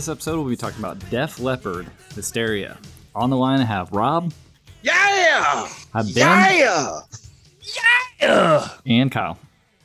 This episode, we'll be talking about Def Leppard, Hysteria. On the line, I have Rob, Yeah! I have Ben, Yeah! Yeah. and Kyle.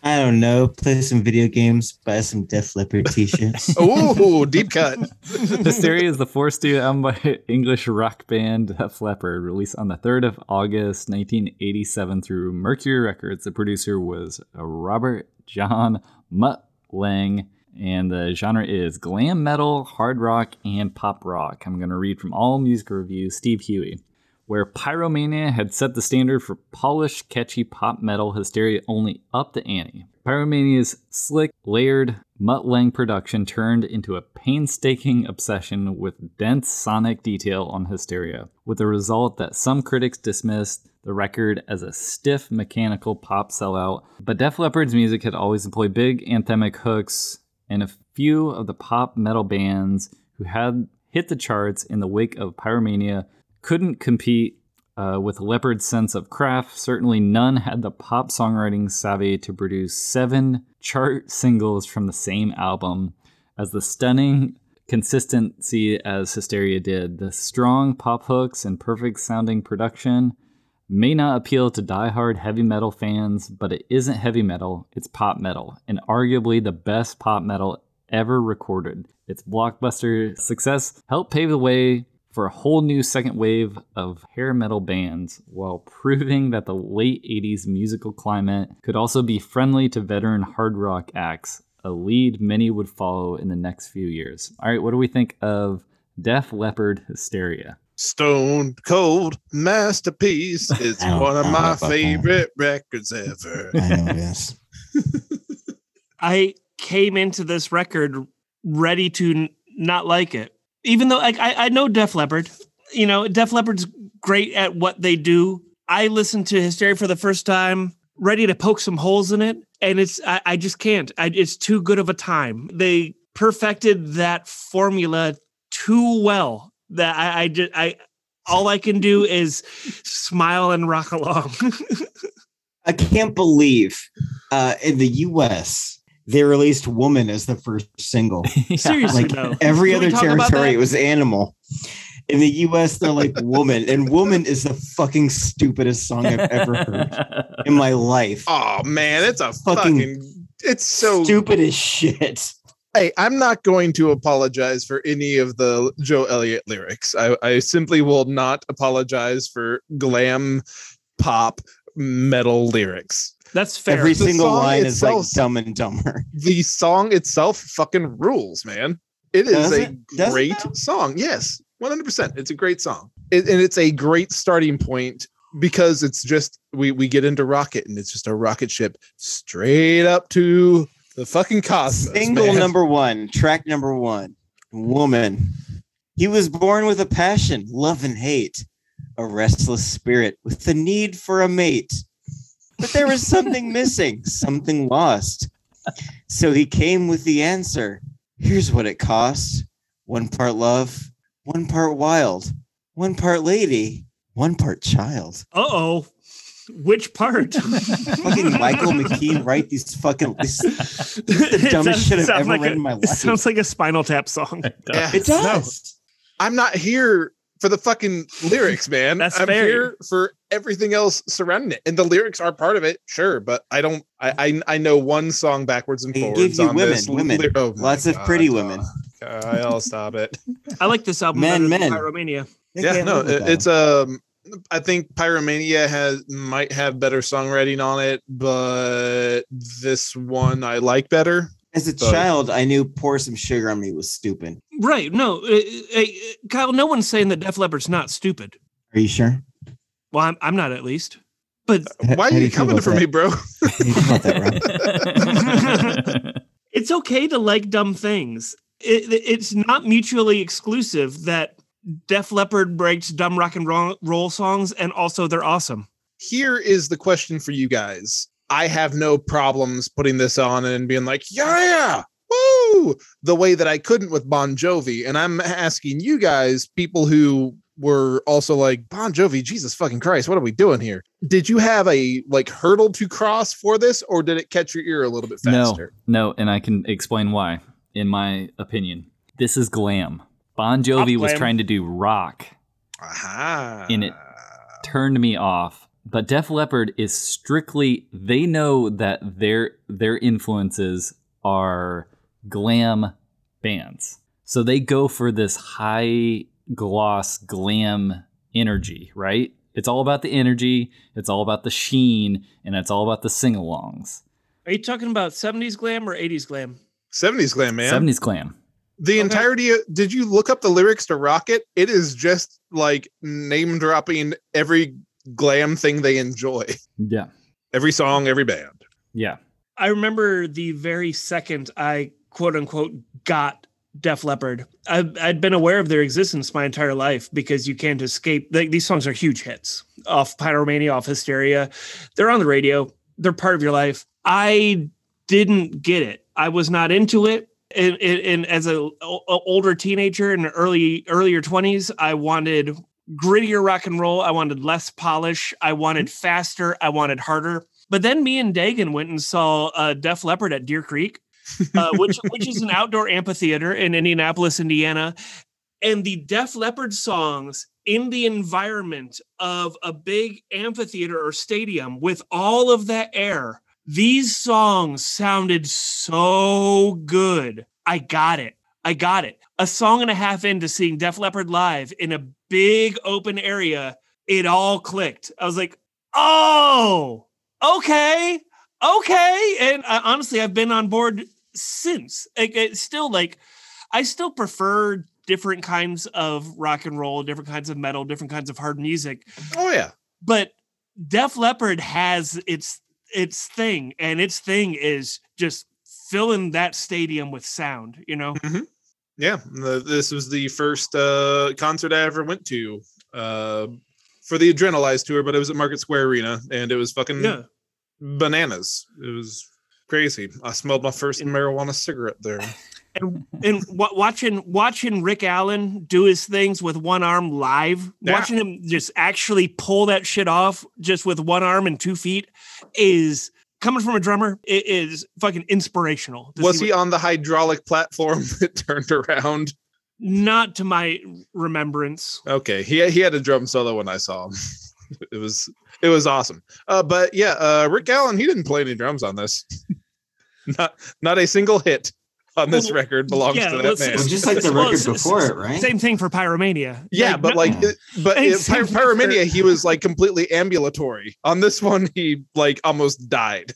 I don't know. Play some video games, buy some Def Leppard t-shirts. Ooh, deep cut. Hysteria is the fourth studio album by English rock band Def Leppard, released on the 3rd of August 1987 through Mercury Records. The producer was uh, Robert John Mutt Lange, and the genre is glam metal, hard rock, and pop rock. I'm going to read from All Music Reviews, Steve Huey. Where Pyromania had set the standard for polished, catchy pop metal, Hysteria only upped the ante. Pyromania's slick, layered, Mutt Lange production turned into a painstaking obsession with dense sonic detail on Hysteria, with the result that some critics dismissed the record as a stiff, mechanical pop sellout. But Def Leppard's music had always employed big anthemic hooks, and a few of the pop metal bands who had hit the charts in the wake of Pyromania couldn't compete uh, with Leppard's sense of craft. Certainly, none had the pop songwriting savvy to produce seven chart singles from the same album as the stunning consistency as Hysteria did. The strong pop hooks and perfect sounding production may not appeal to die-hard heavy metal fans, but it isn't heavy metal, it's pop metal, and arguably the best pop metal ever recorded. Its blockbuster success helped pave the way for a whole new second wave of hair metal bands while proving that the late 80s musical climate could also be friendly to veteran hard rock acts, a lead many would follow in the next few years. All right, what do we think of Def Leppard Hysteria? Stone Cold Masterpiece. It's oh, one of I don't know my about that. favorite records ever. I know this. I came into this record ready to n- not like it, even though like, I I know Def Leppard. You know, Def Leppard's great at what they do. I listened to Hysteria for the first time, ready to poke some holes in it, and it's I, I just can't. I, it's too good of a time. They perfected that formula too well that I, I just I all I can do is smile and rock along. I can't believe uh, in the U.S. they released "Woman" as the first single. Seriously, Like though. every Can other territory, it was "Animal." In the U.S., they're like "Woman," and "Woman" is the fucking stupidest song I've ever heard in my life. Oh man, it's a Fucking fucking, it's so Stupid as shit. Hey, I'm not going to apologize for any of the Joe Elliott lyrics. I, I simply will not apologize for glam pop metal lyrics. That's fair. Every The single song line is like "Dumb and Dumber." The song itself fucking rules, man. It is Does a it? Does it great song. Yes, 100%. It's a great song. It, and it's a great starting point because it's just we we get into rocket and it's just a rocket ship straight up to the fucking cosmos. Single man. number one, track number one, woman. He was born with a passion, love and hate, a restless spirit with the need for a mate. But there was something missing, something lost. So he came with the answer. Here's what it cost one part love, one part wild, one part lady, one part child. Uh oh. Which part? Fucking Michael McKean write these fucking. This, the dumbest shit I've ever read in my life. It sounds like a Spinal Tap song. Yeah. it does. I'm not here for the fucking lyrics, man. That's I'm fair. here for everything else surrounding it, and the lyrics are part of it, sure. But I don't. I I, I know one song backwards and He forwards gives you on women, this. women. Ly- oh my Lots of pretty women. I'll stop it. I like this album Men, better men. Pyromania. They yeah, no, it- it's um. I think Pyromania has might have better songwriting on it, but this one I like better. As a but- child, I knew "Pour Some Sugar on Me" was stupid. Right. No, uh, uh, uh, Kyle, no one's saying that Def Leppard's not stupid. Are you sure? Well, I'm, I'm not at least. But Why are How do you coming for that? me, bro? How do you feel about that, Rob? it's okay to like dumb things. It, it's not mutually exclusive that Def Leppard breaks dumb rock and roll, roll songs and also they're awesome. Here is the question for you guys. I have no problems putting this on and being like, yeah, yeah, woo, the way that I couldn't with Bon Jovi. And I'm asking you guys, people who were also like, Bon Jovi, Jesus fucking Christ, what are we doing here? Did you have a like hurdle to cross for this, or did it catch your ear a little bit faster? no, faster? no, and I can explain why. In my opinion, this is glam. Bon Jovi was trying to do rock, Aha. In it. turned me off. But Def Leppard is strictly they know that their their influences are glam bands. So they go for this high gloss glam energy, right? It's all about the energy, it's all about the sheen, and it's all about the sing-alongs. Are you talking about 70s glam or 80s glam? 70s glam, man. 70s glam. The Okay. entirety of, did you look up the lyrics to Rocket? It is just like name dropping every glam thing they enjoy. Yeah. Every song, every band. Yeah. I remember the very second I quote unquote got Def Leppard. I, I'd been aware of their existence my entire life because you can't escape. Like, these songs are huge hits off Pyromania, off Hysteria. They're on the radio. They're part of your life. I didn't get it. I was not into it. And, and, and as a, o- older teenager in early earlier twenties, I wanted grittier rock and roll. I wanted less polish. I wanted faster. I wanted harder. But then me and Dagan went and saw uh, Def Leppard at Deer Creek, uh, which which is an outdoor amphitheater in Indianapolis, Indiana, and the Def Leppard songs in the environment of a big amphitheater or stadium with all of that air. These songs sounded so good. I got it. I got it. A song and a half into seeing Def Leppard live in a big open area, it all clicked. I was like, oh, okay, okay. And uh, honestly, I've been on board since. Like, it's still like, I still prefer different kinds of rock and roll, different kinds of metal, different kinds of hard music. Oh yeah. But Def Leppard has its its thing, and its thing is just filling that stadium with sound. You know, Yeah. The, this was the first uh concert I ever went to uh for the Adrenalize tour, but it was at Market Square Arena and it was fucking yeah. bananas. It was crazy. I smelled my first marijuana cigarette there. And and wa watching watching Rick Allen do his things with one arm live, Yeah. watching him just actually pull that shit off just with one arm and two feet is coming from a drummer. It is fucking inspirational. Was he what- on the hydraulic platform that turned around? not to my remembrance. Okay, he he had a drum solo when I saw him. it was it was awesome. Uh, but yeah, uh, Rick Allen he didn't play any drums on this. not not a single hit on this Well, record belongs yeah, to that man. Well, just like the record s- s- before it, right? Same thing for Pyromania. yeah, but no- like, Yeah. but it, same Py- for- Pyromania, he was like completely ambulatory. On this one, he like almost died.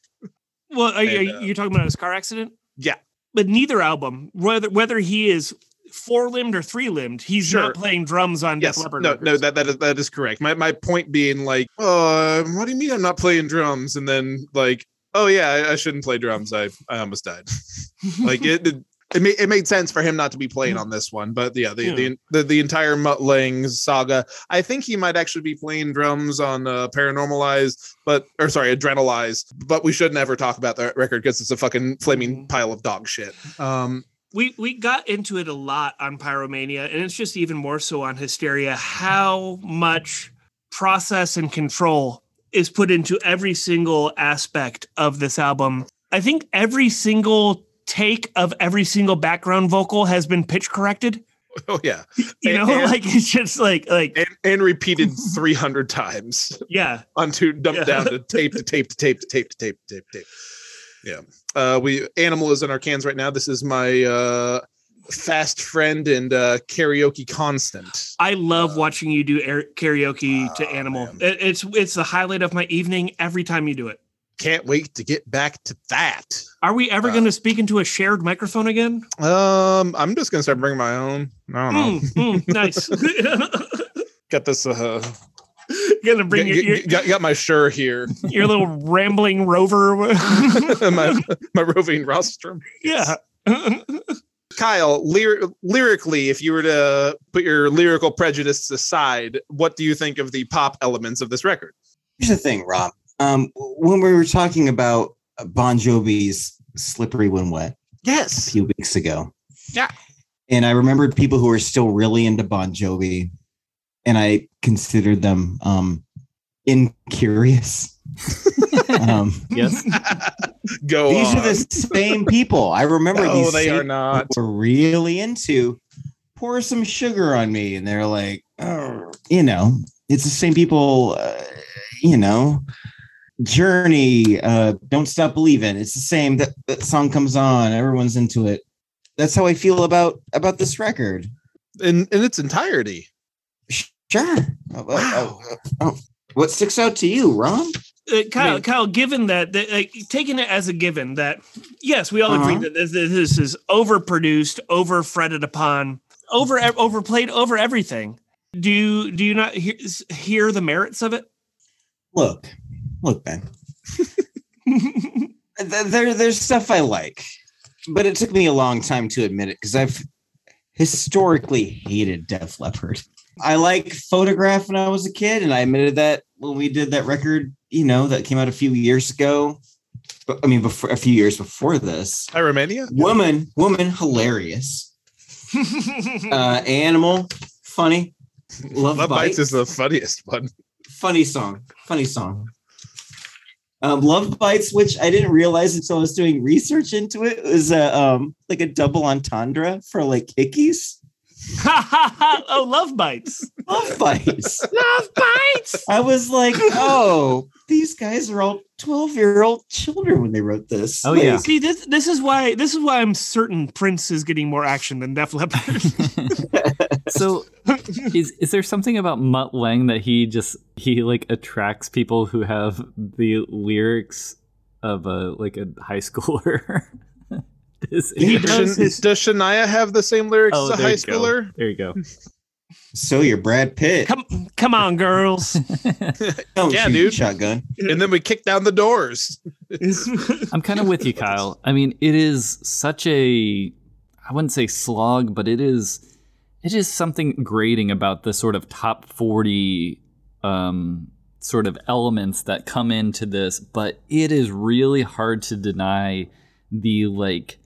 well, are, you- and, are uh, you talking about his car accident? Yeah, But neither album, whether whether he is four limbed or three limbed, he's Sure. not playing drums on yes, Def Leppard. no, no, records. that that is, that is correct. My my point being like, uh, what do you mean I'm not playing drums? And then like, oh yeah, I, I shouldn't play drums. I I almost died. like it it, it, made, it made sense for him not to be playing on this one but yeah the Yeah. the, the, the entire Mutt Lange saga i think he might actually be playing drums on uh paranormalized but or sorry adrenalized but we should never talk about that record because it's a fucking flaming pile of dog shit um we we got into it a lot on Pyromania, and it's just even more so on Hysteria. How much process and control is put into every single aspect of this album. I think every single take of every single background vocal has been pitch corrected. Oh yeah, You know, And- like it's just like like and, and repeated 300 times yeah. onto dumped Yeah. down to tape to tape to tape to tape to tape to tape to tape. Yeah. Uh we animal is in our cans right now. This is my uh fast friend and uh karaoke constant. I love Uh, watching you do air, karaoke to oh, Animal. man. It's it's the highlight of my evening every time you do it. Can't wait to get back to that. Are we ever Uh, going to speak into a shared microphone again? Um I'm just gonna start bringing my own. I don't know. Mm, mm, nice. Got this uh Gonna bring got, your, your, got, got my sure here. your little rambling rover. my my roving rostrum. yeah. Kyle, lyr- lyrically, if you were to put your lyrical prejudice aside, what do you think of the pop elements of this record? Here's the thing, Rob. Um, when we were talking about Bon Jovi's "Slippery When Wet" yes, a few weeks ago, Yeah. and I remembered people who are still really into Bon Jovi, and I considered them um, incurious. um, Yes. Go these on. are the same people. I remember no, these. they same are not. people were really into pour some sugar on me, and they're like, oh, you know, it's the same people. Uh, you know, Journey, uh, Don't Stop Believing. It's the same. That, that song comes on, everyone's into it. That's how I feel about about this record. In in its entirety. Sure. Uh, Wow. uh, uh, what sticks out to you, Ron? Uh, Kyle, mean- Kyle, given that, that like, taking it as a given that yes, we all agree Uh-huh. that this, this is overproduced, over fretted upon, over overplayed, over everything. Do you do you not hear, hear the merits of it? Look, look, Ben. Th- there, there's stuff I like, but it took me a long time to admit it because I've historically hated Def Leppard. I like Photograph when I was a kid, and I admitted that when we did that record, you know, that came out a few years ago. I mean, before a few years before this, Pyromania? woman, woman, hilarious. Uh, animal, funny. Love, Love bites Bites is the funniest one. funny song funny song um love bites which i didn't realize until i was doing research into it was a um like a double entendre for like hickeys oh, love bites. love bites Love bites. i was like oh these guys are all 12 year old children when they wrote this Oh, Like, yeah. See, this this is why this is why I'm certain Prince is getting more action than Def Leppard. so is is there something about Mutt Lange that he just he like attracts people who have the lyrics of a like a high schooler? Is He does his- does Shania have the same lyrics Oh, as a there high you go. schooler? There you go. so you're brad pitt come come on, girls. Don't Yeah, dude. shotgun And then we kick down the doors. I'm kind of with you, Kyle. I mean, it is such a I wouldn't say slog, but it is it is something grating about the sort of top 40 um sort of elements that come into this, but it is really hard to deny the like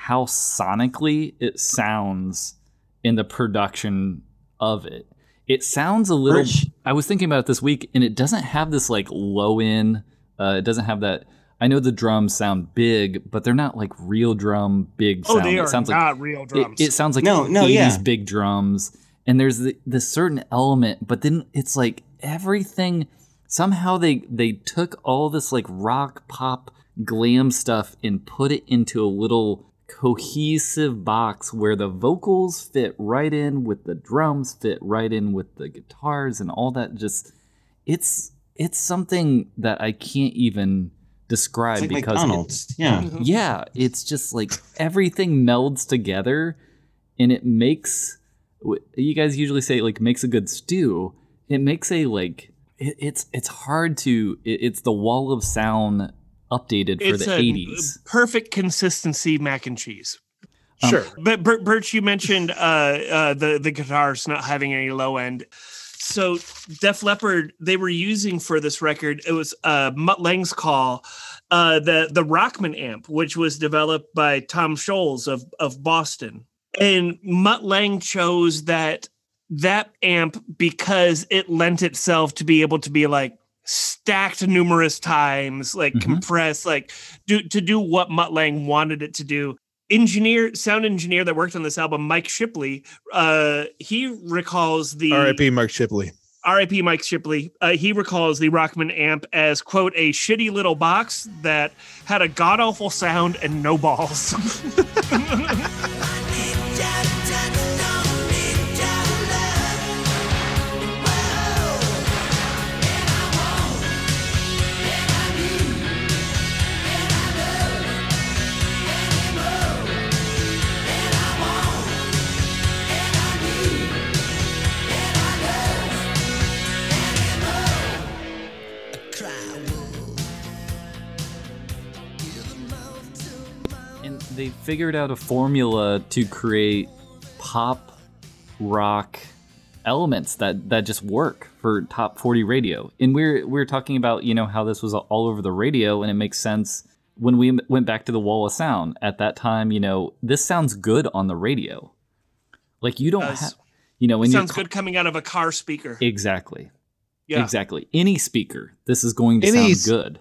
how sonically it sounds in the production of it. It sounds a little Rich. I was thinking about it this week and it doesn't have this like low in uh, it doesn't have that I know the drums sound big, but they're not like real drum big oh, sound. they it are sounds like not real it, drums. it sounds like No, no, 80s yeah. big drums and there's the, this certain element but then it's like everything somehow they they took all this like rock pop glam stuff and put it into a little cohesive box where the vocals fit right in with the drums fit right in with the guitars and all that. Just it's it's something that I can't even describe it's like because it- yeah. Mm-hmm. Yeah, it's just like everything melds together and it makes you guys usually say like makes a good stew. It makes a like it, it's it's hard to it, it's the wall of sound updated for it's the a 80s. perfect consistency mac and cheese. Um, Sure. But Bert, Birch, you mentioned uh, uh, the the guitars not having any low end. So Def Leppard, they were using for this record. It was uh, Mutt Lange's call, uh, the the Rockman amp, which was developed by Tom Scholz of of Boston, and Mutt Lange chose that that amp because it lent itself to be able to be like stacked numerous times, like Mhm. compressed, like do to do what Mutt Lange wanted it to do engineer, sound engineer that worked on this album, Mike Shipley, uh, he recalls the R.I.P. Mark Shipley. RIP Mike Shipley. Uh, he recalls the Rockman amp as quote a shitty little box that had a god awful sound and no balls. they figured out a formula to create pop rock elements that that just work for top 40 radio. And we're we're talking about, you know, how this was all over the radio and it makes sense when we went back to the wall of sound at that time, you know, this sounds good on the radio. Like you don't have you know, when Sounds you're good coming out of a car speaker. Exactly. Yeah. Exactly. Any speaker, this is going to Any sound s- good.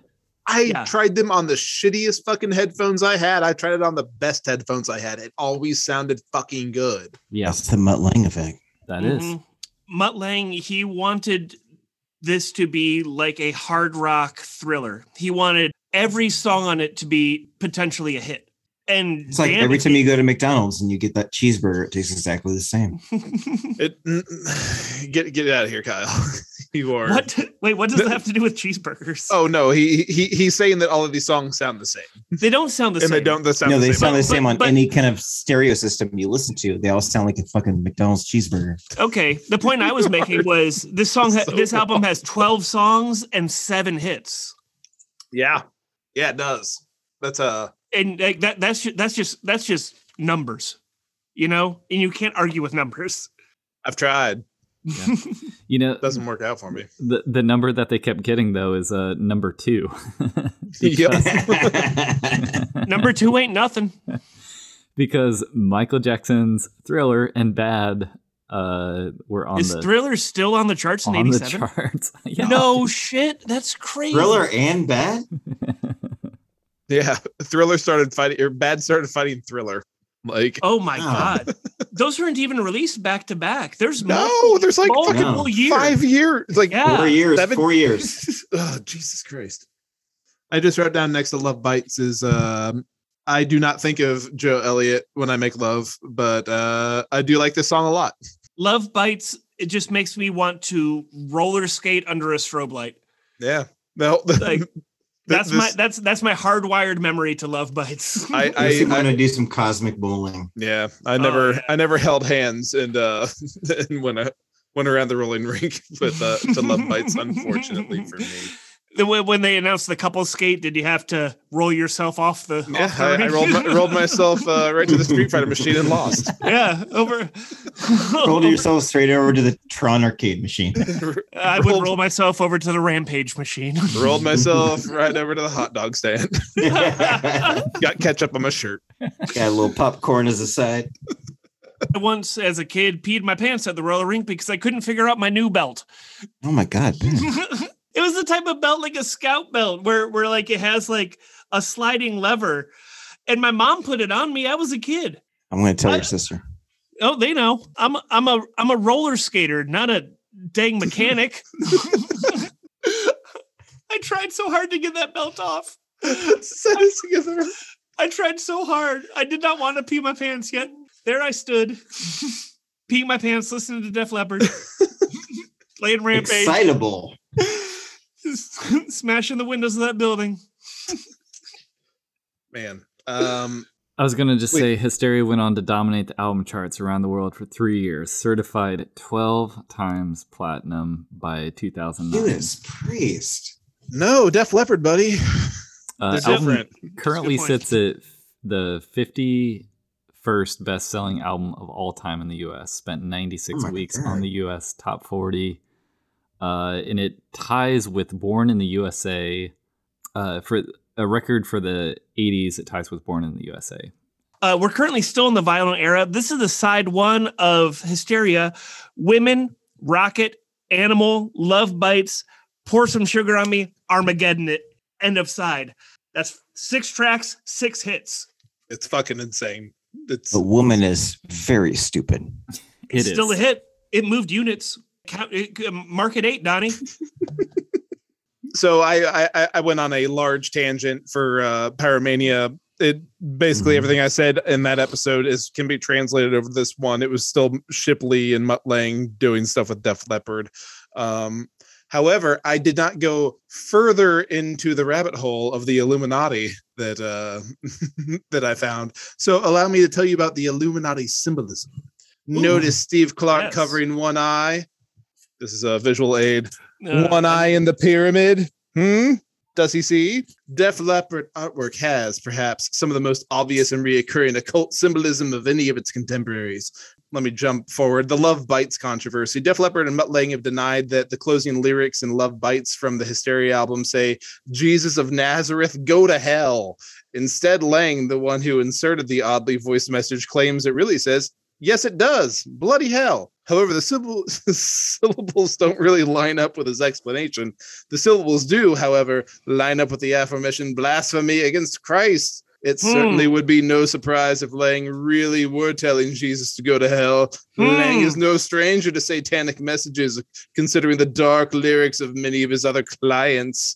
I Yeah. tried them on the shittiest fucking headphones I had. I tried it on the best headphones I had. It always sounded fucking good. Yeah, That's the Mutt Lange effect. that is. Mhm. Mutt Lange, he wanted this to be like a hard rock thriller. He wanted every song on it to be potentially a hit. And It's like every time you go to McDonald's and you get that cheeseburger, it tastes exactly the same. It get get out of here, Kyle. you are what? Wait, what does that have to do with cheeseburgers? Oh no, he he he's saying that all of these songs sound the same, they don't sound the and same. they don't. They sound no, the they same. sound the same but- on but- any kind of stereo system you listen to. They all sound like a fucking McDonald's cheeseburger. Okay, the point I was making was this song, ha- So this album wrong. has twelve songs and seven hits, yeah, yeah, it does. That's uh and like, that that's ju- that's just that's just numbers, you know, and you can't argue with numbers. I've tried. You know, Doesn't work out for me. the the number that they kept getting though is uh number two. Number two ain't nothing. because Michael Jackson's Thriller and Bad uh were on Is the Thriller still on the charts in on the '87? charts. yeah. No shit, that's crazy. Thriller and bad? Yeah, Thriller started fighting, or Bad started fighting Thriller. Like Oh my god, those weren't even released back to back. There's no, multiple, there's like multiple fucking No. years. five years. Like Yeah. Four years. Seven- Four years. oh, Jesus Christ. I just wrote down next to Love Bites is um I do not think of Joe Elliott when I make love, but uh I do like this song a lot. Love bites. It just makes me want to roller skate under a strobe light. Yeah. No, the, Like, th- That's my that's that's my hardwired memory to love bites. I- I, am I- going to do some cosmic bowling. yeah. I never yeah. I never held hands and uh and went uh, went around the rolling rink with uh to Love Bites, unfortunately for me. The way- when they announced the couple skate, did you have to roll yourself off the? Yeah, off the I, I rolled my, rolled myself uh, right to the Street Fighter machine and lost. yeah, over. rolled yourself straight over to the Tron arcade machine. I would roll myself over to the rampage machine. rolled myself right over to the hot dog stand. Got Got ketchup on my shirt. Got a little popcorn as a side. I once, as a kid, peed my pants at the roller rink because I couldn't figure out my new belt. Oh my god, man. It was the type of belt like a scout belt where where like it has like a sliding lever. And my mom put it on me. I was a kid. I'm going to tell I- your sister. Oh, they know. I'm a, I'm a I'm a roller skater, not a dang mechanic. I tried so hard to get that belt off. Set it together. I tried so hard. I did not want to pee my pants yet. There I stood, peeing my pants, listening to Def Leppard, playing Rampage, Excitable. smashing the windows of that building. Man. Um I was gonna just Wait. say Hysteria went on to dominate the album charts around the world for three years, certified twelve times platinum by two thousand nine. Judas Priest. no, Def Leppard, buddy. Uh, They're album different. currently That's a good sits at the fifty first best selling album of all time in the U.S. Spent ninety six Oh my weeks God. on the U.S. top forty, uh, and it ties with "Born in the USA" uh, for a record for the '80s. It ties with "Born in the USA." Uh, we're currently still in the violent era. This is the side one of Hysteria. Women, Rocket, Animal, Love Bites, Pour Some Sugar on Me, Armageddon it. End of side. That's six tracks, six hits. It's fucking insane. It's A woman is very stupid. It It's still a hit. It moved units. Count, uh, market eight, Donnie. so I, I I went on a large tangent for uh Pyromania. It basically Mhm. everything I said in that episode is can be translated over this one. It was still Shipley and Mutt Lange doing stuff with Def Leppard. Um, however, I did not go further into the rabbit hole of the Illuminati that uh that I found. So allow me to tell you about the Illuminati symbolism. Notice Steve Clark Yes. covering one eye. This is a visual aid Uh, one eye in the pyramid. Hmm? Does he see? Def Leppard artwork has, perhaps, some of the most obvious and reoccurring occult symbolism of any of its contemporaries. Let me jump forward. The Love Bites controversy. Def Leppard and Mutt Lange have denied that the closing lyrics in Love Bites from the Hysteria album say, Jesus of Nazareth, go to hell. Instead, Lange, the one who inserted the oddly voiced message, claims it really says, Yes, it does. Bloody hell. However, the syllable- syllables don't really line up with his explanation. The syllables do, however, line up with the aforementioned blasphemy against Christ. It Hmm. certainly would be no surprise if Lange really were telling Jesus to go to hell. Lange Hmm. is no stranger to satanic messages, considering the dark lyrics of many of his other clients.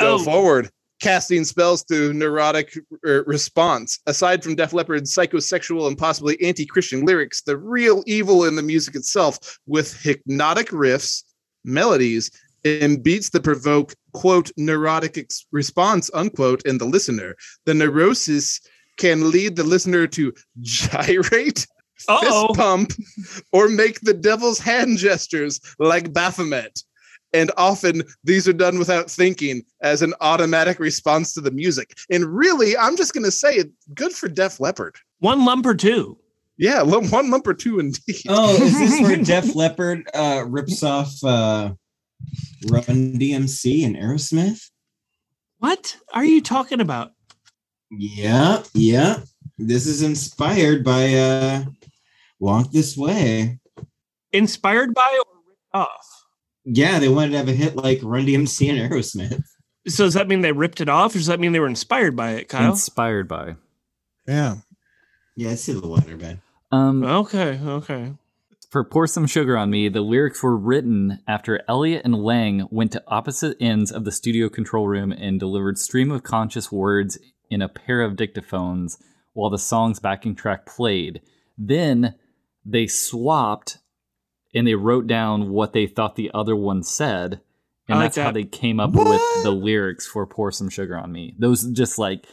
Go Oh. forward. Casting spells through neurotic er, response. Aside from Def Leppard's psychosexual and possibly anti Christian lyrics, the real evil in the music itself, with hypnotic riffs, melodies, and beats that provoke, quote, neurotic ex- response, unquote, in the listener. The neurosis can lead the listener to gyrate, Uh-oh. fist pump, or make the devil's hand gestures like Baphomet. And often these are done without thinking as an automatic response to the music. And really, I'm just going to say, it good for Def Leppard. One lump or two. Yeah, lo- one lump or two indeed. Oh, is this where Def Leppard uh, rips off uh, Run DMC and Aerosmith? What are you talking about? Yeah, yeah. This is inspired by uh, Walk This Way. Inspired by or ripped off? Yeah, they wanted to have a hit like Run DMC and Aerosmith. So does that mean they ripped it off, or does that mean they were inspired by it, Kyle? Inspired by. Yeah. Yeah, I see the letter, man. Um, okay, okay. for Pour Some Sugar on Me, the lyrics were written after Elliott and Lange went to opposite ends of the studio control room and delivered stream of conscious words in a pair of dictaphones while the song's backing track played. Then they swapped and they wrote down what they thought the other one said. And like that's how they came up with the lyrics for Pour Some Sugar on Me. Those just like,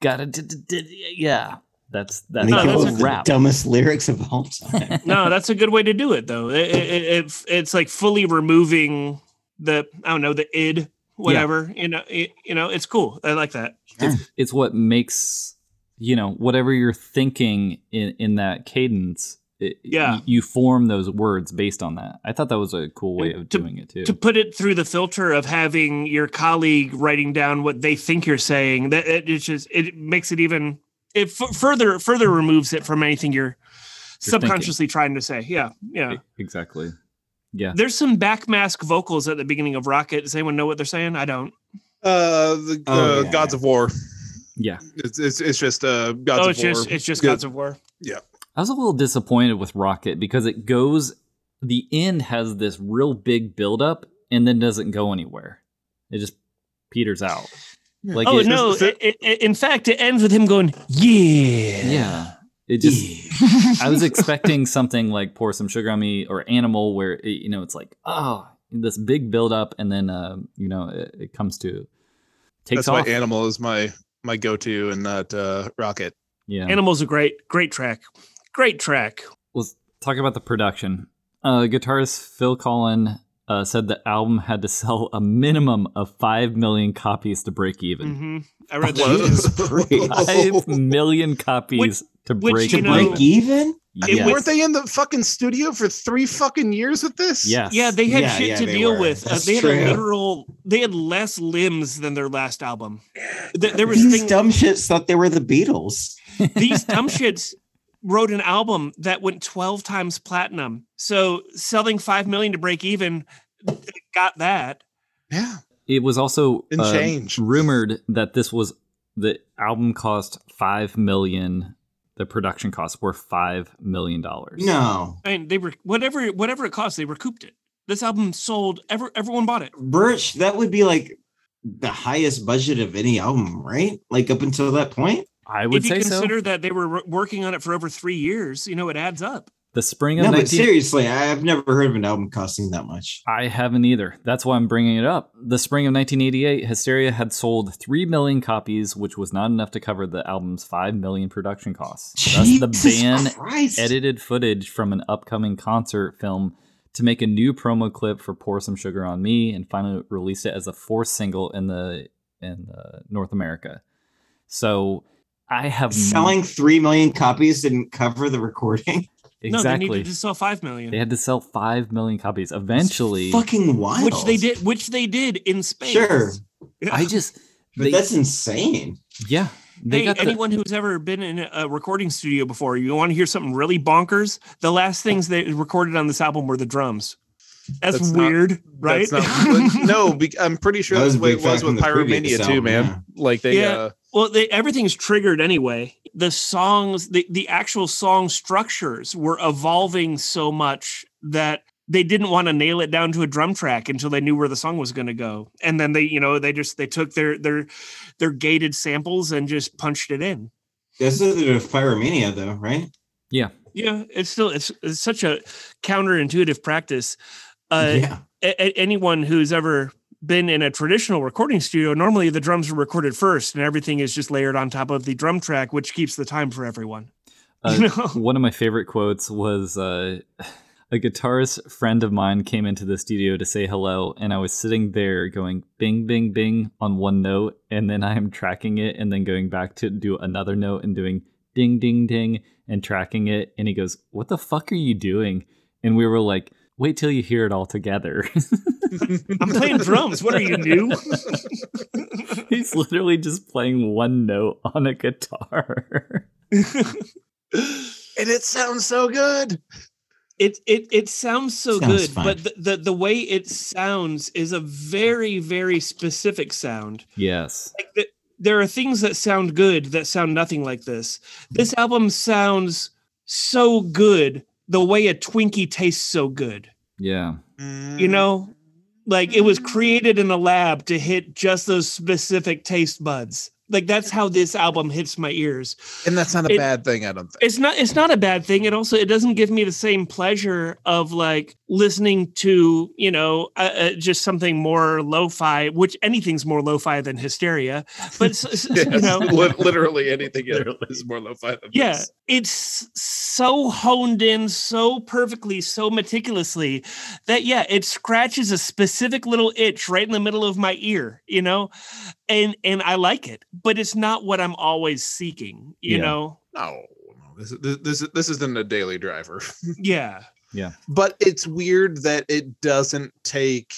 gotta, d- d- d- yeah. That's that's, No, that's up that's with the rap. dumbest lyrics of all time. No, that's a good way to do it, though. It, it, it, it- it's like fully removing the I don't know the id, whatever. You know, it, you know, it's cool. I like that. it's, it's what makes you know whatever you're thinking in in that cadence it, Yeah. you form those words based on that i thought that was a cool way of to- doing it too To put it through the filter of having your colleague writing down what they think you're saying, that it, it's just it makes it even it f- further further removes it from anything you're, subconsciously trying to say. Yeah, yeah. Exactly yeah There's some backmask vocals at the beginning of Rocket. Does anyone know what they're saying? I don't. Uh, the Oh, uh, yeah. Gods of War. yeah It's, it's, it's just uh, Gods oh, of it's War. just it's just Yeah. Gods of War. I was a little disappointed with rocket because it goes the end has this real big buildup and then doesn't go anywhere. It just peters out. Like oh it, no! It- It, it, in fact, it ends with him going, "Yeah, yeah. It just I was expecting something like pour some sugar on me or animal where it, you know it's like oh this big build up and then uh, you know it, it comes to takes That's off. Why Animal is my my go to and not uh, Rocket. yeah. Animals a great, great track, great track. let's talk about the production uh guitarist Phil Collen uh, said the album had to sell a minimum of 5 million copies to break even hmm I read that. Jesus Christ. 5 million copies to which, break you To know- even break even? it yes. Weren't they in the fucking studio for three fucking years with this? yes Yeah, they had Yeah, shit yeah, to deal were. with. Uh, That's they had true. a literal. They had less limbs than their last album. Th- there was These thing, dumb shits thought they were the Beatles. these dumb shits wrote an album that went 12 times platinum. So selling 5 million to break even got that. Yeah. It was also And uh, change. rumored that this was The album cost five million. The production costs were five million dollars. No. I mean, they were whatever whatever it cost, they recouped it. This album sold. Ever everyone bought it. Birch, that would be like the highest budget of any album, right? Like up until that point. I would if you say so. consider that they were wor- working on it for over three years, you know it adds up. The spring of No, but seriously, I've never heard of an album costing that much. I haven't either. That's why I'm bringing it up. The spring of 1988, Hysteria had sold 3 million copies, which was not enough to cover the album's 5 million production costs. Jesus Thus, the band Christ. edited footage from an upcoming concert film to make a new promo clip for Pour Some Sugar on Me and finally released it as a fourth single in the in uh, North America. So I have Selling three million copies didn't cover the recording. No, they exactly. needed to sell five million, they had to sell 5 million copies. Eventually, fucking wild. which they did, which they did in space. Sure, I just but they- that's insane. yeah, they Hey, got the, anyone who's ever been in a recording studio before, you want to hear something really bonkers? The last things they recorded on this album were the drums. That's, That's not- weird, right? That's not, no, be, I'm pretty sure that's was the way it was with the previous Pyromania too, man. yeah. Like they, Yeah. uh, Well, they, everything's triggered anyway. The songs, the, the actual song structures were evolving so much that they didn't want to nail it down to a drum track until they knew where the song was going to go. And then they, you know, they just they took their their their gated samples and just punched it in. That's a bit Pyromania, though, right? yeah. Yeah, it's still it's, it's such a counterintuitive practice. Uh, yeah. a- a- anyone who's ever been in a traditional recording studio, normally the drums are recorded first and everything is just layered on top of the drum track, which keeps the time for everyone. Uh, You know? One of my favorite quotes was uh, a guitarist friend of mine came into the studio to say hello, and I was sitting there going bing, bing, bing on one note, and then I am tracking it, and then going back to do another note and doing ding, ding, ding, and tracking it. And he goes, What the fuck are you doing? And we were like, Wait till you hear it all together. I'm playing drums. What are you new? He's literally just playing one note on a guitar. and it sounds so good. It it it sounds so Sounds good, fine. but the, the the way it sounds is a very very specific sound. yes. Like the, there are things that sound good that sound nothing like this. This album sounds so good the way a Twinkie tastes so good. Yeah. You know, like it was created in a lab to hit just those specific taste buds. Like that's how this album hits my ears. and that's not a It- bad thing. I don't think. It's not it's not a bad thing. It also it doesn't give me the same pleasure of like listening to, you know, uh, uh, just something more lo-fi, which anything's more lo-fi than hysteria. But s- s- Yes, you know, literally anything is more lo-fi than yeah this. it's so honed in so perfectly so meticulously that yeah it scratches a specific little itch right in the middle of my ear you know and and i like it but it's not what i'm always seeking you Yeah. know No, no, this is this, this is this isn't a daily driver. yeah yeah. but it's weird that it doesn't take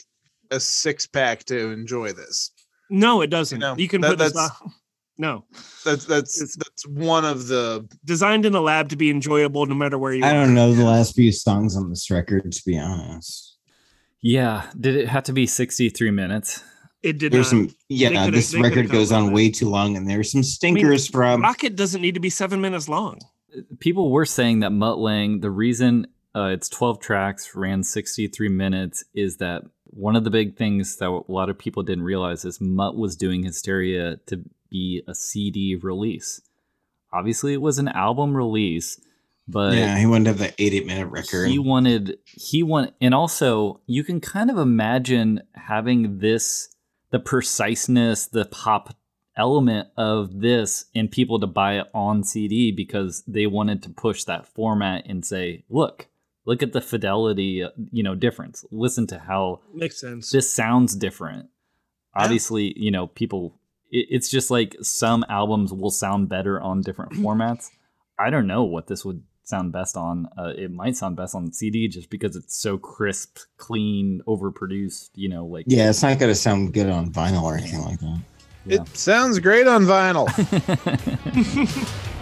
a six pack to enjoy this. no it doesn't know, you can that- put this that's- on no That's that's It's- that's one of the designed in a lab to be enjoyable no matter where you I are don't know the last few songs on this record, to be honest. Yeah. Did it have to be 63 minutes? It did There's not some, yeah, this record goes on that. way too long, and there's some stinkers from. rocket doesn't need to be seven minutes long People were saying that Mutt Lange, the reason uh, it's 12 tracks, ran 63 minutes, is that one of the big things that a lot of people didn't realize is Mutt was doing Hysteria to be a CD release. Obviously, it was an album release, but yeah, he wanted to have that 88 minute record. he wanted he want and also you can kind of imagine having this the preciseness the pop element of this and people to buy it on cd because they wanted to push that format and say look look at the fidelity uh, you know difference. Listen to how makes sense. this sounds different. Obviously you know people it, it's just like some albums will sound better on different formats. I don't know what this would sound best on uh, it might sound best on cd just because it's so crisp clean overproduced you know like yeah, it's not going to sound good on vinyl or anything like that. Yeah. it sounds great on vinyl.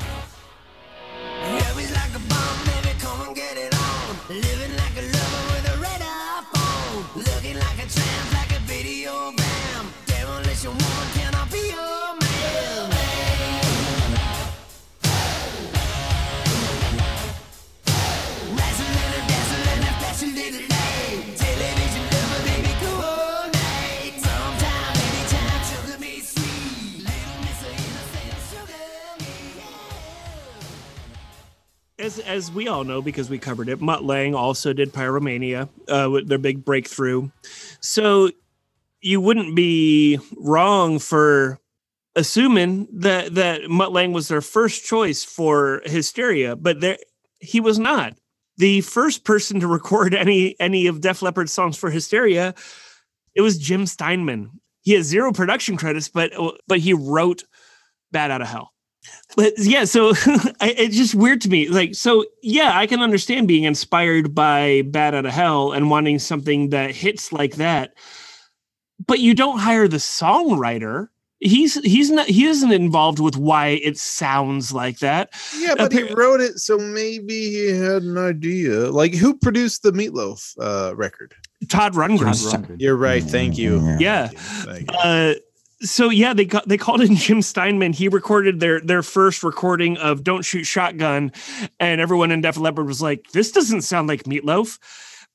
as as we all know because we covered it, Mutt Lange also did Pyromania, uh, with their big breakthrough. So you wouldn't be wrong for assuming that that Mutt Lange was their first choice for Hysteria, but there he was not. The first person to record any any of Def Leppard's songs for Hysteria, it was Jim Steinman. He has zero production credits, but but he wrote Bat Out of Hell but yeah so I, it's just weird to me like so yeah i can understand being inspired by bat out of hell and wanting something that hits like that but you don't hire the songwriter he's he's not he isn't involved with why it sounds like that Yeah, but he wrote it, so maybe he had an idea. Like, who produced the Meatloaf uh, record? todd rundgren Todd Rundgren. You're right. Thank you. yeah Thank you. uh so yeah they got they called in jim steinman. He recorded their their first recording of don't shoot shotgun and everyone in def leppard was like this doesn't sound like meatloaf.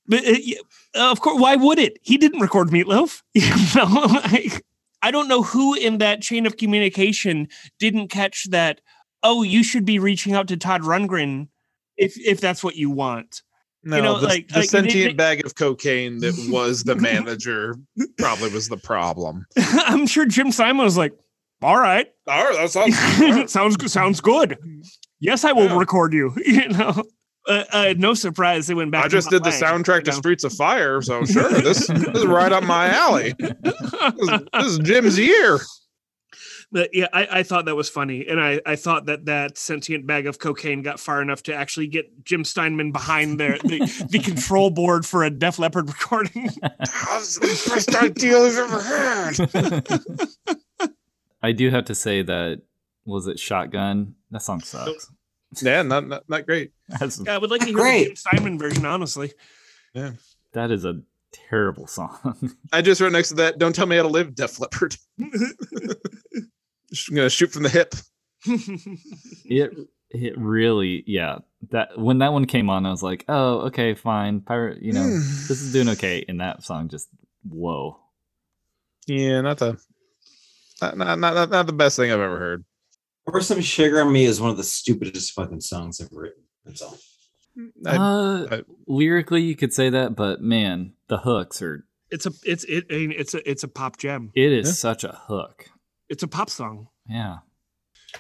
But uh, it, uh, of course why would it? He didn't record meatloaf. Know like, i don't know who in that chain of communication didn't catch that oh you should be reaching out to todd rundgren if if that's what you want No, know, the, like- the like, sentient they- bag of cocaine that was the manager probably was the problem. i'm sure jim simon was like all right All right, that sounds. sounds good. Sounds good. Yes, I will Yeah. record you. You know, uh, uh, no surprise they went back. I to just did the Mutt Lange, soundtrack to you know. Streets of Fire, so sure, this, this is right up my alley. This, this is Jim's year. But yeah, I, I thought that was funny, and I, I thought that that sentient bag of cocaine got far enough to actually get Jim Steinman behind their the, the control board for a Def Leppard recording. That's the best idea I've ever had. I do have to say that was it Shotgun? That song sucks. Yeah, not not, not great. That's, I would like to hear Great. the Jim Steinman version, honestly. Yeah, that is a terrible song. I just wrote next to that. Don't tell me how to live, Def Leppard. Just gonna shoot from the hip. it it really yeah. That when that one came on, I was like, oh okay, fine. Pirate, you know, this is doing okay. And that song just whoa. Yeah, not the not, not, not, not, not the best thing I've ever heard. Or some sugar on me is one of the stupidest fucking songs ever written. That's all. I- uh, I- lyrically, you could say that, but man, the hooks are. it's a it's it I mean, it's a it's a pop gem. It is Yeah. such a hook. It's a pop song. Yeah.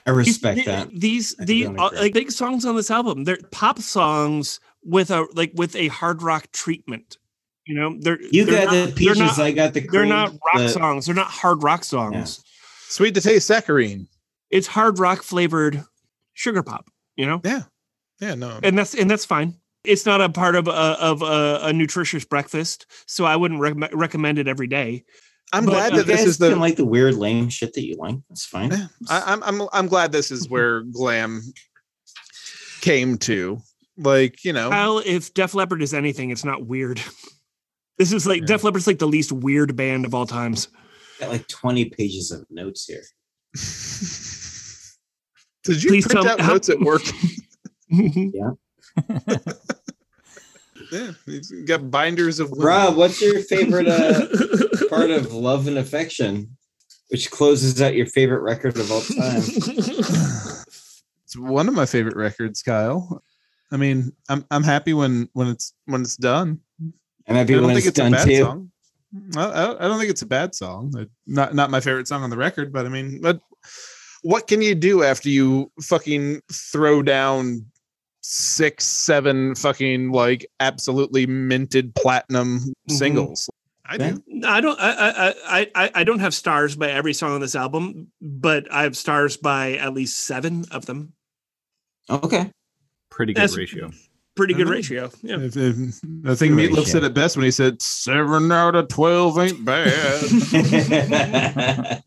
I respect These- that. These the uh, like big songs on this album. They're pop songs with a like with a hard rock treatment. You know, they're You they're got not- the they're peaches, not- I got the Cream, They're not rock the- songs. They're not hard rock songs. Sweet to taste saccharine. It's hard rock flavored sugar pop. You know, Yeah, Yeah. no. and that's and that's fine. It's not a part of a of a, a nutritious breakfast, so I wouldn't rec- recommend it every day. I'm but, glad that this guys is the can like the weird lame shit that you like. That's fine. Yeah, I, I'm I'm I'm glad this is where glam came to. Like, you know, Kyle, if Def Leppard is anything, it's not weird. This is like Yeah. Def Leppard's like the least weird band of all times. Got like 20 pages of notes here. did you Please print tell- out how- notes at work? Yeah, he's got binders of Rob, what's your favorite uh, part of Love and Affection, which closes out your favorite record of all time? It's one of my favorite records, Kyle. I mean, I'm I'm happy when when it's when it's done. And I'd I don't when think it's it's a bad too. song. I, I, I don't think it's a bad song. Not not my favorite song on the record, but I mean, but what can you do after you fucking throw down six, seven fucking like absolutely minted platinum mm-hmm. singles? I do. I don't. I, I I I I don't have stars by every song on this album, but I have stars by at least seven of them. Okay. Pretty good That's- ratio. Pretty good Mhm. ratio. Yeah. If, if, I think Good Meatloaf ratio. said it best when he said seven out of twelve ain't bad.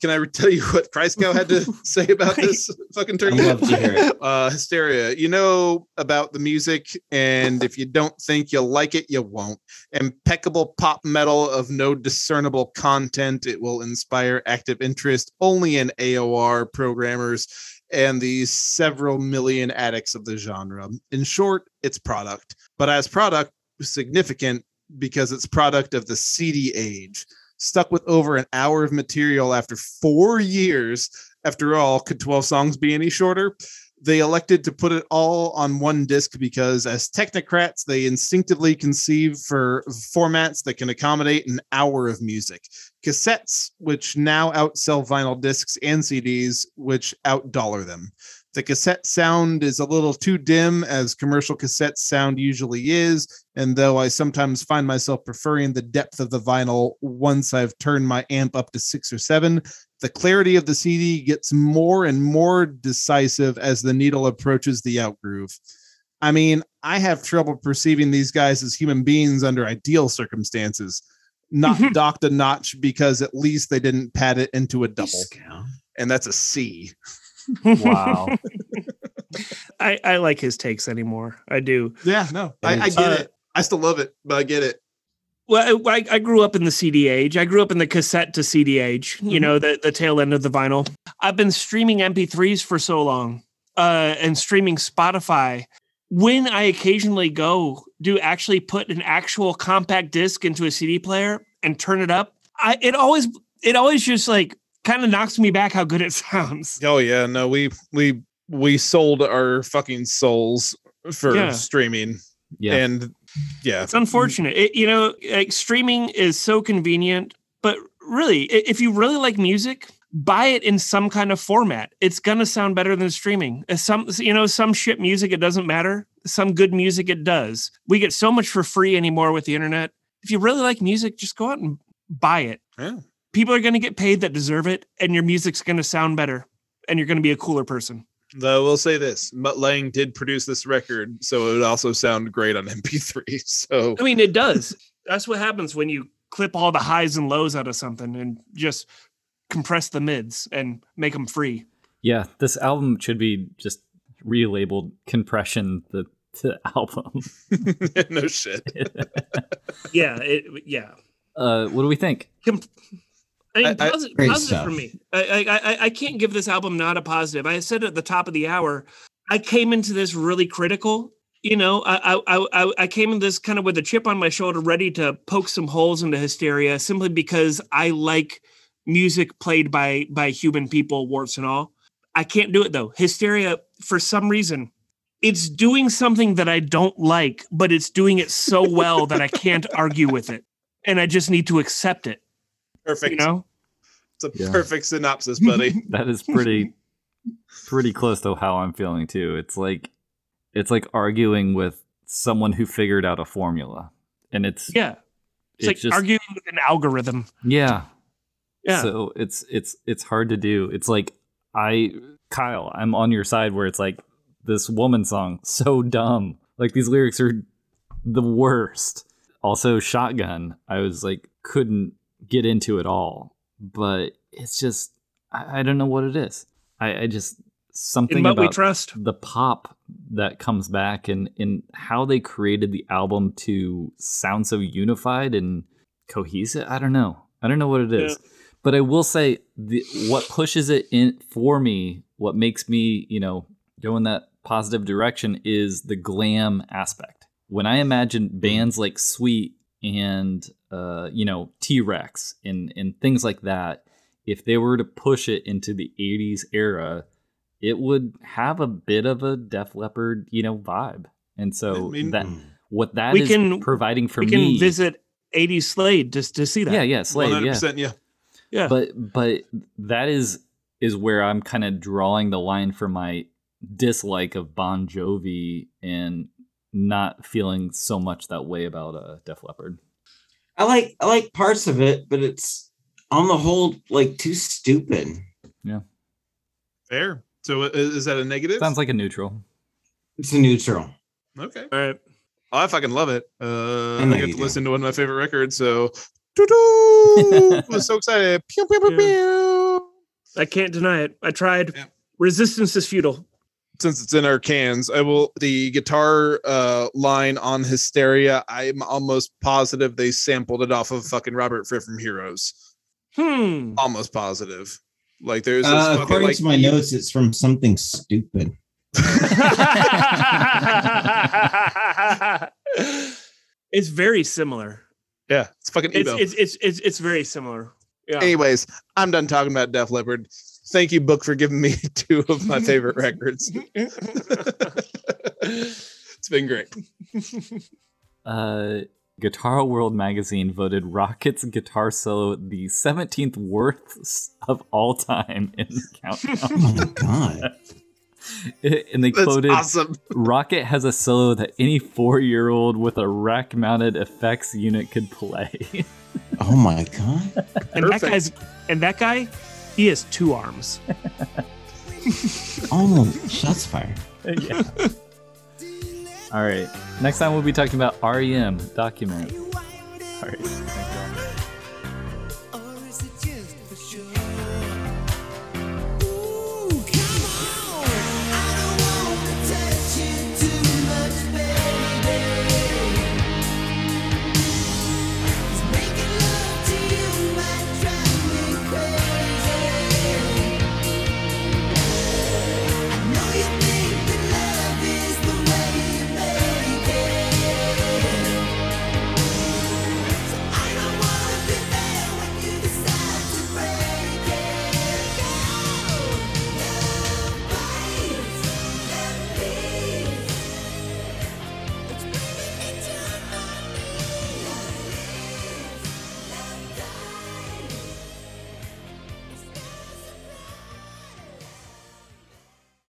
Can I tell you what Christgau had to say about this fucking I'd turkey? love to hear it. uh hysteria you know about the music and if you don't think you'll like it you won't impeccable pop metal of no discernible content it will inspire active interest only in aor programmers and the several million addicts of the genre. In short it's product but as product significant because it's product of the cd age stuck with over an hour of material after four years. After all could 12 songs be any shorter They elected to put it all on one disc because, as technocrats, they instinctively conceive for formats that can accommodate an hour of music. Cassettes, which now outsell vinyl discs, and CDs, which outdollar them. The cassette sound is a little too dim, as commercial cassette sound usually is. And though I sometimes find myself preferring the depth of the vinyl once I've turned my amp up to six or seven, the clarity of the CD gets more and more decisive as the needle approaches the outgroove. I mean, I have trouble perceiving these guys as human beings under ideal circumstances. Not docked a notch because at least they didn't pad it into a double. And that's a C. Wow. I, I like his takes anymore. I do. Yeah, no, I, I get Uh, it. I still love it, but I get it. Well, I, I grew up in the CD age. I grew up in the cassette to CD age. You know, the the tail end of the vinyl. I've been streaming MP3s for so long, uh, and streaming Spotify. When I occasionally go do actually put an actual compact disc into a CD player and turn it up, I it always it always just like kind of knocks me back how good it sounds. Oh yeah, no, we we we sold our fucking souls for Yeah. streaming, Yeah. and yeah, It's unfortunate. It, you know, like streaming is so convenient, but really, if you really like music, buy it in some kind of format. It's gonna sound better than streaming. Some, you know, some shit music it doesn't matter. Some good music it does. We get so much for free anymore with the internet. If you really like music, just go out and buy it. yeah. People are gonna get paid that deserve it, and your music's gonna sound better, and you're gonna be a cooler person. Though we'll say this, Mutt Lange did produce this record, so it would also sound great on MP3. So I mean, it does. That's what happens when you clip all the highs and lows out of something and just compress the mids and make them free. Yeah, this album should be just relabeled compression the, the album. no shit. Yeah, it, yeah. Uh, what do we think? Com- I mean, I- I- positive, Great positive for me. I, I, I, I can't give this album not a positive. I said at the top of the hour, I came into this really critical. You know, I, I, I, I- I came in this kind of with a chip on my shoulder, ready to poke some holes into hysteria, simply because I like music played by by human people, warts and all. I can't do it though. Hysteria, for some reason, it's doing something that I don't like, but it's doing it so well that I can't argue with it, and I just need to accept it. Perfect. You know. It's a Yeah. perfect synopsis, buddy. That is pretty pretty close to how I'm feeling too. It's like it's like arguing with someone who figured out a formula. And it's Yeah. It's, it's like just arguing with an algorithm. yeah. Yeah. So it's it's it's hard to do. It's like I Kyle, I'm on your side where it's like this woman song so dumb. Like these lyrics are the worst. Also Shotgun, I was like couldn't get into it all. But it's just I, I don't know what it is. I, I just something in what we about trust. the pop that comes back and and how they created the album to sound so unified and cohesive. I don't know. I don't know what it is. But I will say the what pushes it in for me, what makes me, you know, go in that positive direction is the glam aspect. When I imagine mm. bands like Sweet and uh, you know, T-Rex and and things like that, if they were to push it into the 80s era, it would have a bit of a Def Leppard, you know, vibe. And so I mean- that what that We is can- providing for we me. can visit 80s Slade just to see that. yeah, yeah, Slade, hundred yeah. Yeah. Yeah. But but that is is where I'm kind of drawing the line for my dislike of Bon Jovi and not feeling so much that way about uh, Def Leppard. I like I like parts of it, but it's on the whole like too stupid. Yeah. Fair. So is that a negative? Sounds like a neutral. It's a neutral. okay. All right. Oh, I fucking love it. Uh, I I, know get to do. listen to one of my favorite records. So! I was so excited. Pew, pew, pew, Yeah. pew. I can't deny it. I tried. Yeah. Resistance is futile. Since it's in our cans, I will. The guitar uh, line on Hysteria, I'm almost positive they sampled it off of fucking Robert Fripp from Heroes. Hmm. Almost positive. Like there's this Uh, fucking, according like, to my notes, it's from something stupid. it's very similar. Yeah, it's fucking It's, it's it's it's it's very similar. Yeah. Anyways, I'm done talking about Def Leppard. Thank you, book, for giving me two of my favorite records. it's been great. Uh, Guitar World magazine voted Rocket's guitar solo the 17th worst of all time in the countdown. Oh my god. and they That's quoted awesome. Rocket has a solo that any four year old with a rack mounted effects unit could play. Oh my god. And that Perfect. guy's and that guy, he has two arms. Oh, shots fired. yeah. All right. Next time we'll be talking about REM document. All right.